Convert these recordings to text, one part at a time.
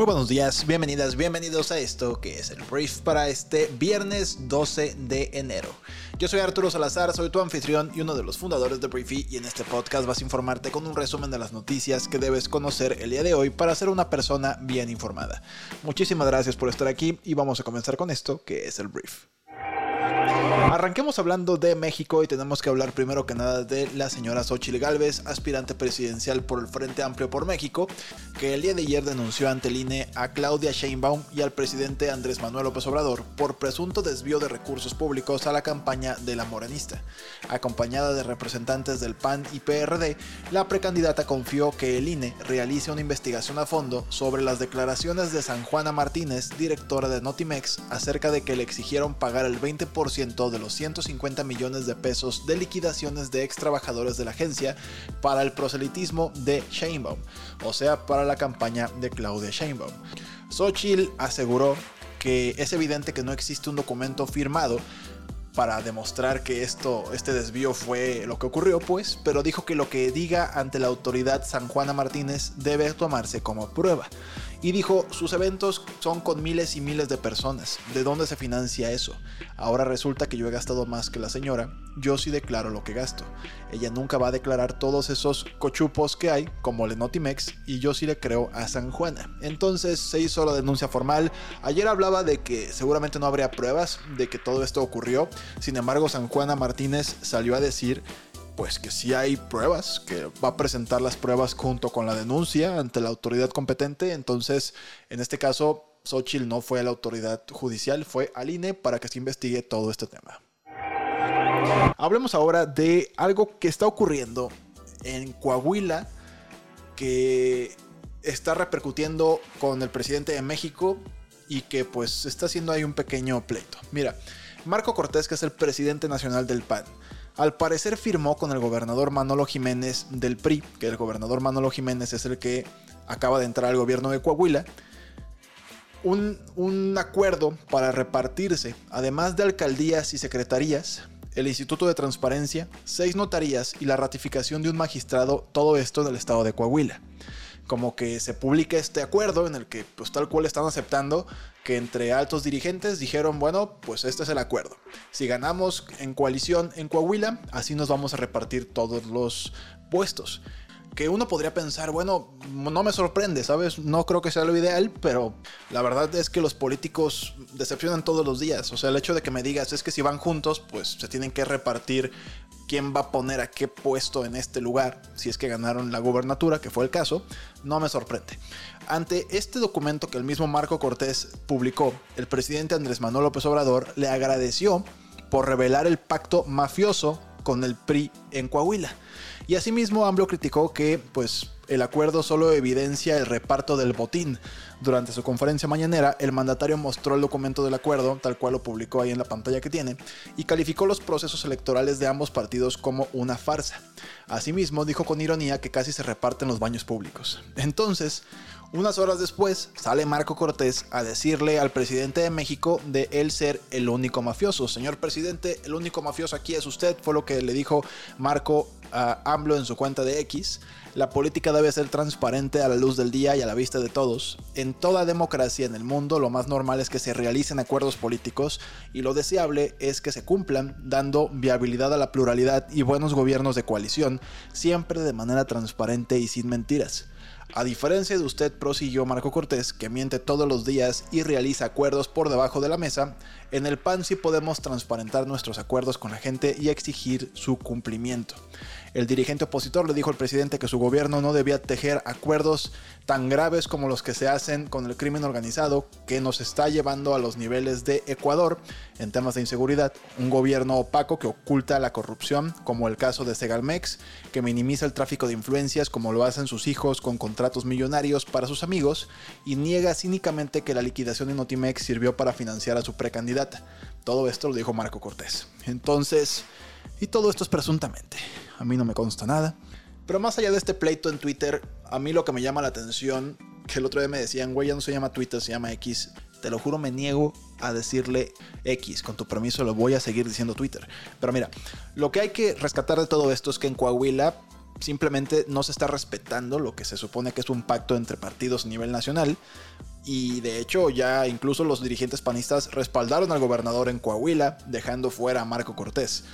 Muy buenos días, bienvenidas, bienvenidos a esto que es el brief para este viernes 12 de enero. Yo soy Arturo Salazar, soy tu anfitrión y uno de los fundadores de Briefy y en este podcast vas a informarte con un resumen de las noticias que debes conocer el día de hoy para ser una persona bien informada. Muchísimas gracias por estar aquí y vamos a comenzar con esto que es el brief. Arranquemos hablando de México y tenemos que hablar primero que nada de la señora Xochitl Galvez, aspirante presidencial por el Frente Amplio por México, que el día de ayer denunció ante el INE a Claudia Sheinbaum y al presidente Andrés Manuel López Obrador por presunto desvío de recursos públicos a la campaña de la morenista. Acompañada de representantes del PAN y PRD, la precandidata confió que el INE realice una investigación a fondo sobre las declaraciones de San Juana Martínez, directora de Notimex, acerca de que le exigieron pagar el 20% de los 150 millones de pesos de liquidaciones de ex trabajadores de la agencia para el proselitismo de Sheinbaum, o sea, para la campaña de Claudia Sheinbaum. Xochitl aseguró que es evidente que no existe un documento firmado para demostrar que esto, este desvío fue lo que ocurrió, pues, pero dijo que lo que diga ante la autoridad San Juana Martínez debe tomarse como prueba. Y dijo, sus eventos son con miles y miles de personas. ¿De dónde se financia eso? Ahora resulta que yo he gastado más que la señora. Yo sí declaro lo que gasto. Ella nunca va a declarar todos esos cochupos que hay, como el Notimex, y yo sí le creo a San Juana. Entonces se hizo la denuncia formal. Ayer hablaba de que seguramente no habría pruebas de que todo esto ocurrió. Sin embargo, San Juana Martínez salió a decir pues que sí hay pruebas, que va a presentar las pruebas junto con la denuncia ante la autoridad competente. Entonces, en este caso, Xochitl no fue a la autoridad judicial, fue al INE para que se investigue todo este tema. Hablemos ahora de algo que está ocurriendo en Coahuila, que está repercutiendo con el presidente de México y que pues está haciendo ahí un pequeño pleito. Mira, Marco Cortés, que es el presidente nacional del PAN, al parecer firmó con el gobernador Manolo Jiménez del PRI, que el gobernador Manolo Jiménez es el que acaba de entrar al gobierno de Coahuila, un, acuerdo para repartirse, además de alcaldías y secretarías, el Instituto de Transparencia, seis notarías y la ratificación de un magistrado, todo esto en el estado de Coahuila. Como que se publica este acuerdo en el que pues tal cual están aceptando que entre altos dirigentes dijeron, bueno, pues este es el acuerdo. Si ganamos en coalición en Coahuila, así nos vamos a repartir todos los puestos. Que uno podría pensar, bueno, no me sorprende, ¿sabes? No creo que sea lo ideal, pero la verdad es que los políticos decepcionan todos los días. O sea, el hecho de que me digas es que si van juntos, pues se tienen que repartir quién va a poner a qué puesto en este lugar, si es que ganaron la gubernatura, que fue el caso, no me sorprende. Ante este documento que el mismo Marco Cortés publicó, el presidente Andrés Manuel López Obrador le agradeció por revelar el pacto mafioso con el PRI en Coahuila. Y asimismo AMLO criticó que pues el acuerdo solo evidencia el reparto del botín. Durante su conferencia mañanera, el mandatario mostró el documento del acuerdo, tal cual lo publicó ahí en la pantalla que tiene, y calificó los procesos electorales de ambos partidos como una farsa. Asimismo, dijo con ironía que casi se reparten los baños públicos. Entonces, unas horas después, sale Marco Cortés a decirle al presidente de México de él ser el único mafioso. Señor presidente, el único mafioso aquí es usted, fue lo que le dijo Marco a AMLO en su cuenta de X. La política debe ser transparente a la luz del día y a la vista de todos. En toda democracia en el mundo lo más normal es que se realicen acuerdos políticos y lo deseable es que se cumplan, dando viabilidad a la pluralidad y buenos gobiernos de coalición, siempre de manera transparente y sin mentiras. A diferencia de usted, prosiguió Marco Cortés, que miente todos los días y realiza acuerdos por debajo de la mesa, en el PAN sí podemos transparentar nuestros acuerdos con la gente y exigir su cumplimiento. El dirigente opositor le dijo al presidente que su gobierno no debía tejer acuerdos tan graves como los que se hacen con el crimen organizado que nos está llevando a los niveles de Ecuador en temas de inseguridad. Un gobierno opaco que oculta la corrupción, como el caso de Segalmex, que minimiza el tráfico de influencias como lo hacen sus hijos con contratos millonarios para sus amigos y niega cínicamente que la liquidación de Notimex sirvió para financiar a su precandidata. Todo esto lo dijo Marco Cortés. Entonces, y todo esto es presuntamente. A mí no me consta nada. Pero más allá de este pleito en Twitter, a mí lo que me llama la atención, que el otro día me decían, güey, ya no se llama Twitter, se llama X. Te lo juro, me niego a decirle X. Con tu permiso lo voy a seguir diciendo Twitter. Pero mira, lo que hay que rescatar de todo esto es que en Coahuila simplemente no se está respetando lo que se supone que es un pacto entre partidos a nivel nacional. Y de hecho ya incluso los dirigentes panistas respaldaron al gobernador en Coahuila, dejando fuera a Marco Cortés.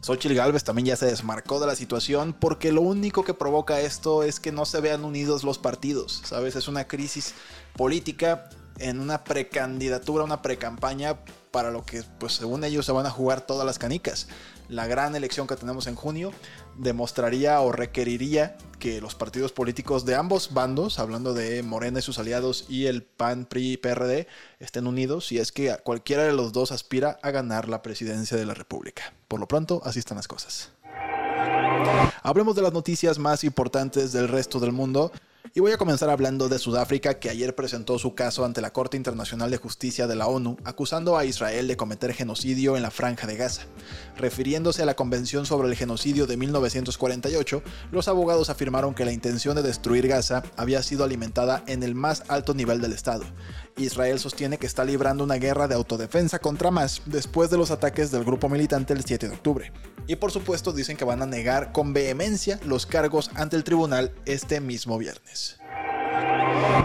Xochitl Galvez también ya se desmarcó de la situación porque lo único que provoca esto es que no se vean unidos los partidos, ¿sabes? Es una crisis política en una precandidatura, una precampaña para lo que, pues según ellos, se van a jugar todas las canicas. La gran elección que tenemos en junio demostraría o requeriría que los partidos políticos de ambos bandos, hablando de Morena y sus aliados y el PAN, PRI y PRD, estén unidos y es que cualquiera de los dos aspira a ganar la presidencia de la República. Por lo pronto, así están las cosas. Hablemos de las noticias más importantes del resto del mundo. Y voy a comenzar hablando de Sudáfrica, que ayer presentó su caso ante la Corte Internacional de Justicia de la ONU, acusando a Israel de cometer genocidio en la franja de Gaza. Refiriéndose a la Convención sobre el Genocidio de 1948, los abogados afirmaron que la intención de destruir Gaza había sido alimentada en el más alto nivel del Estado. Israel sostiene que está librando una guerra de autodefensa contra Hamas después de los ataques del grupo militante el 7 de octubre. Y por supuesto dicen que van a negar con vehemencia los cargos ante el tribunal este mismo viernes.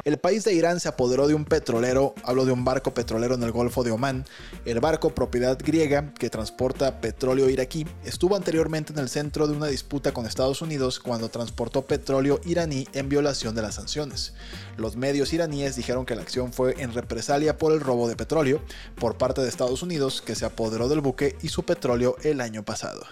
El país de Irán se apoderó de un petrolero, hablo de un barco petrolero en el Golfo de Omán. El barco, propiedad griega, que transporta petróleo iraquí, estuvo anteriormente en el centro de una disputa con Estados Unidos cuando transportó petróleo iraní en violación de las sanciones. Los medios iraníes dijeron que la acción fue en represalia por el robo de petróleo por parte de Estados Unidos, que se apoderó del buque y su petróleo el año pasado.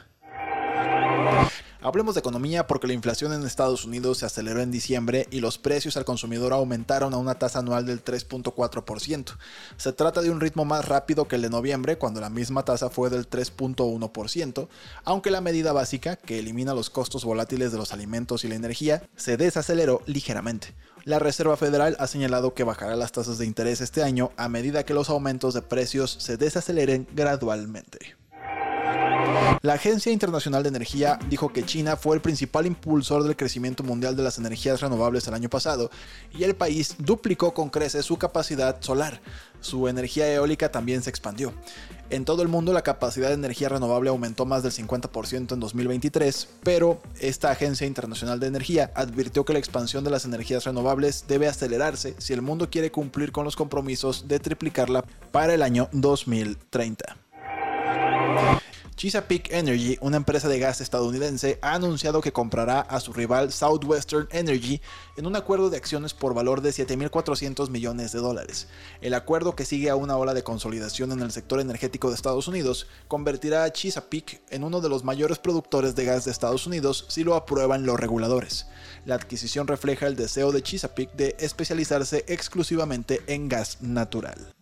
Hablemos de economía porque la inflación en Estados Unidos se aceleró en diciembre y los precios al consumidor aumentaron a una tasa anual del 3.4%. Se trata de un ritmo más rápido que el de noviembre, cuando la misma tasa fue del 3.1%, aunque la medida básica, que elimina los costos volátiles de los alimentos y la energía, se desaceleró ligeramente. La Reserva Federal ha señalado que bajará las tasas de interés este año a medida que los aumentos de precios se desaceleren gradualmente. La Agencia Internacional de Energía dijo que China fue el principal impulsor del crecimiento mundial de las energías renovables el año pasado y el país duplicó con creces su capacidad solar. Su energía eólica también se expandió. En todo el mundo la capacidad de energía renovable aumentó más del 50% en 2023, pero esta Agencia Internacional de Energía advirtió que la expansión de las energías renovables debe acelerarse si el mundo quiere cumplir con los compromisos de triplicarla para el año 2030. Chesapeake Energy, una empresa de gas estadounidense, ha anunciado que comprará a su rival Southwestern Energy en un acuerdo de acciones por valor de 7.400 millones de dólares. El acuerdo, que sigue a una ola de consolidación en el sector energético de Estados Unidos, convertirá a Chesapeake en uno de los mayores productores de gas de Estados Unidos si lo aprueban los reguladores. La adquisición refleja el deseo de Chesapeake de especializarse exclusivamente en gas natural.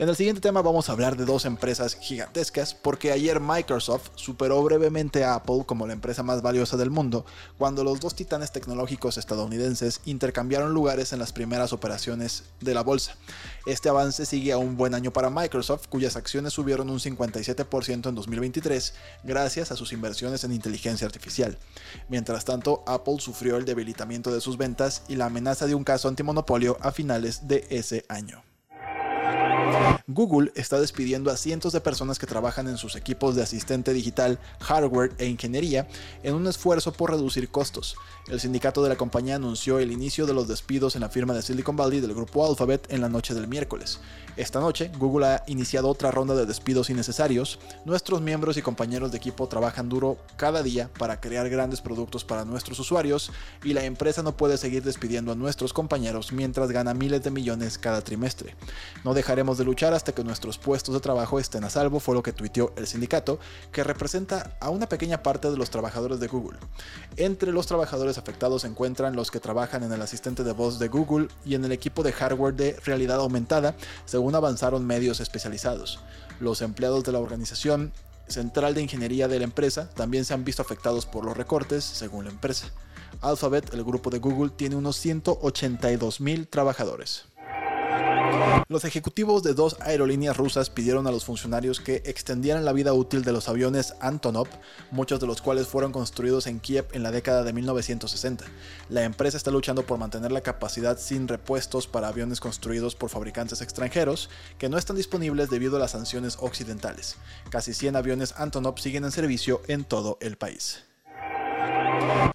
En el siguiente tema vamos a hablar de dos empresas gigantescas porque ayer Microsoft superó brevemente a Apple como la empresa más valiosa del mundo cuando los dos titanes tecnológicos estadounidenses intercambiaron lugares en las primeras operaciones de la bolsa. Este avance sigue a un buen año para Microsoft cuyas acciones subieron un 57% en 2023 gracias a sus inversiones en inteligencia artificial. Mientras tanto, Apple sufrió el debilitamiento de sus ventas y la amenaza de un caso antimonopolio a finales de ese año. Google está despidiendo a cientos de personas que trabajan en sus equipos de asistente digital, hardware e ingeniería en un esfuerzo por reducir costos. El sindicato de la compañía anunció el inicio de los despidos en la firma de Silicon Valley del grupo Alphabet en la noche del miércoles. Esta noche, Google ha iniciado otra ronda de despidos innecesarios. Nuestros miembros y compañeros de equipo trabajan duro cada día para crear grandes productos para nuestros usuarios y la empresa no puede seguir despidiendo a nuestros compañeros mientras gana miles de millones cada trimestre. No dejaremos de luchar hasta que nuestros puestos de trabajo estén a salvo, fue lo que tuiteó el sindicato, que representa a una pequeña parte de los trabajadores de Google. Entre los trabajadores afectados se encuentran los que trabajan en el asistente de voz de Google y en el equipo de hardware de realidad aumentada, según avanzaron medios especializados. Los empleados de la organización central de ingeniería de la empresa también se han visto afectados por los recortes, según la empresa. Alphabet, el grupo de Google, tiene unos 182 mil trabajadores. Los ejecutivos de dos aerolíneas rusas pidieron a los funcionarios que extendieran la vida útil de los aviones Antonov, muchos de los cuales fueron construidos en Kiev en la década de 1960. La empresa está luchando por mantener la capacidad sin repuestos para aviones construidos por fabricantes extranjeros que no están disponibles debido a las sanciones occidentales. Casi 100 aviones Antonov siguen en servicio en todo el país.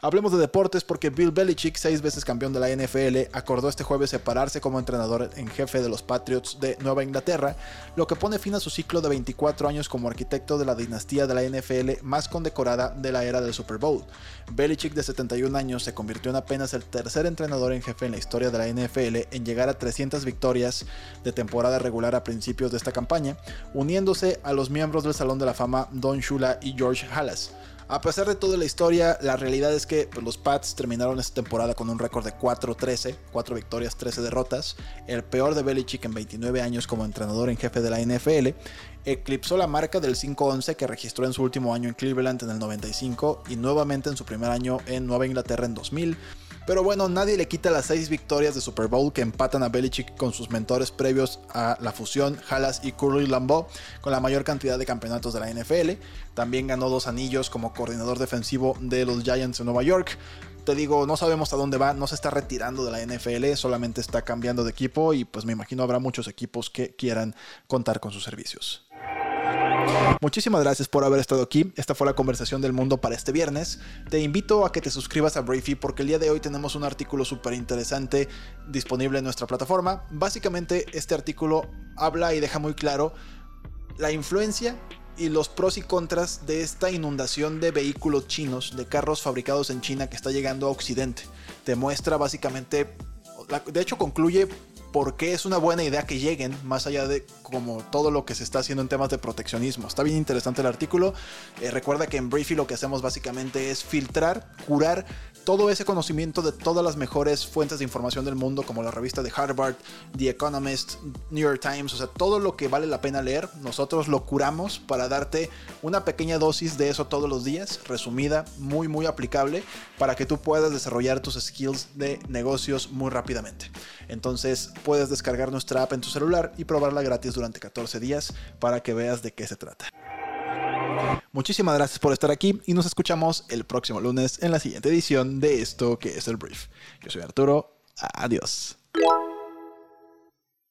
Hablemos de deportes porque Bill Belichick, seis veces campeón de la NFL, acordó este jueves separarse como entrenador en jefe de los Patriots de Nueva Inglaterra, lo que pone fin a su ciclo de 24 años como arquitecto de la dinastía de la NFL más condecorada de la era del Super Bowl. Belichick, de 71 años, se convirtió en apenas el tercer entrenador en jefe en la historia de la NFL en llegar a 300 victorias de temporada regular a principios de esta campaña, uniéndose a los miembros del Salón de la Fama Don Shula y George Halas. A pesar de toda la historia, la realidad es que pues, los Pats terminaron esta temporada con un récord de 4-13, 4 victorias, 13 derrotas, el peor de Belichick en 29 años como entrenador en jefe de la NFL, eclipsó la marca del 5-11 que registró en su último año en Cleveland en el 95 y nuevamente en su primer año en Nueva Inglaterra en 2000 pero bueno, nadie le quita las seis victorias de Super Bowl que empatan a Belichick con sus mentores previos a la fusión, Halas y Curly Lambeau, con la mayor cantidad de campeonatos de la NFL. También ganó dos anillos como coordinador defensivo de los Giants de Nueva York. Te digo, no sabemos a dónde va, no se está retirando de la NFL, solamente está cambiando de equipo y pues me imagino habrá muchos equipos que quieran contar con sus servicios. Muchísimas gracias por haber estado aquí. Esta fue la conversación del mundo para este viernes. Te invito a que te suscribas a Briefy porque el día de hoy tenemos un artículo súper interesante disponible en nuestra plataforma. Básicamente este artículo habla y deja muy claro la influencia y los pros y contras de esta inundación de vehículos chinos, de carros fabricados en China que está llegando a Occidente. Te muestra básicamente, de hecho concluye por qué es una buena idea que lleguen, más allá de como todo lo que se está haciendo en temas de proteccionismo. Está bien interesante el artículo. Eh, recuerda que en Briefy lo que hacemos básicamente es filtrar, curar todo ese conocimiento de todas las mejores fuentes de información del mundo, como la revista de Harvard, The Economist, New York Times, o sea, todo lo que vale la pena leer, nosotros lo curamos para darte una pequeña dosis de eso todos los días, resumida, muy, muy aplicable, para que tú puedas desarrollar tus skills de negocios muy rápidamente. Entonces, puedes descargar nuestra app en tu celular y probarla gratis durante 14 días para que veas de qué se trata. Muchísimas gracias por estar aquí y nos escuchamos el próximo lunes en la siguiente edición de esto que es el brief. Yo soy Arturo, adiós.